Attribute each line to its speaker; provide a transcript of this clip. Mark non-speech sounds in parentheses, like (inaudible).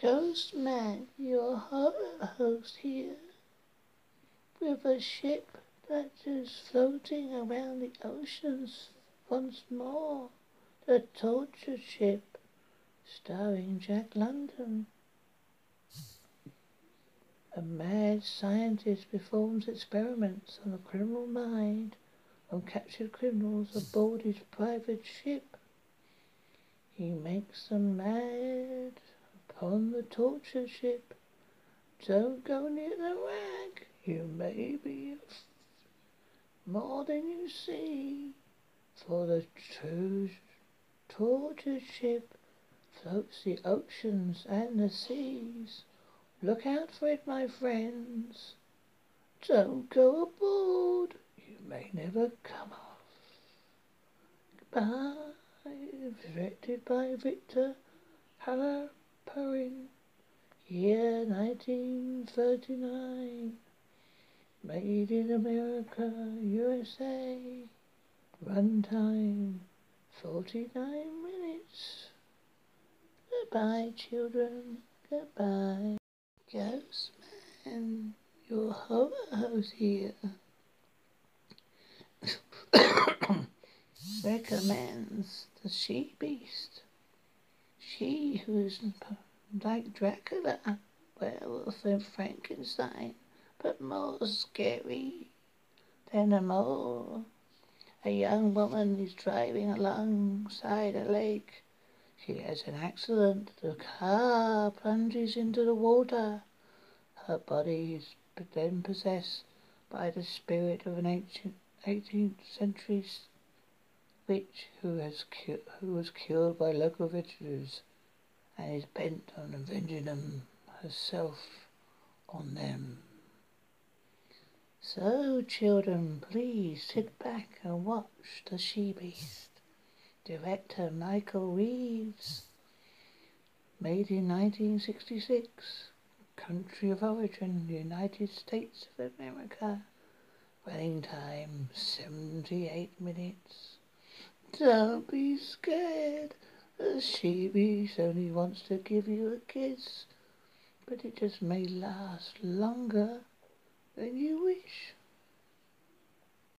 Speaker 1: Ghostman, your host here, with a ship that is floating around the oceans once more. The Torture Ship, starring Jack London. A mad scientist performs experiments on the criminal mind on captured criminals aboard his private ship. He makes them mad upon the torture ship. Don't go near the wreck. You may be more than you see. For the true torture ship floats the oceans and the seas. Look out for it, my friends. Don't go aboard. You may never come off. Goodbye. Directed by Victor Halperin. Year 1939. Made in America, USA. Runtime 49 minutes. Goodbye, children. Goodbye. Ghost man, your host here (coughs) recommends the she beast. She who's like Dracula, werewolf, and Frankenstein, but more scary than a mole. A young woman is driving alongside a lake she has an accident. The car plunges into the water. Her body is then possessed by the spirit of an ancient 18th century witch who, has cu- who was killed by local villagers and is bent on avenging them herself on them. So, children, please sit back and watch the she beast. Director Michael Reeves. Made in 1966. Country of origin, United States of America. Running time, 78 minutes. Don't be scared. The she only wants to give you a kiss, but it just may last longer than you wish.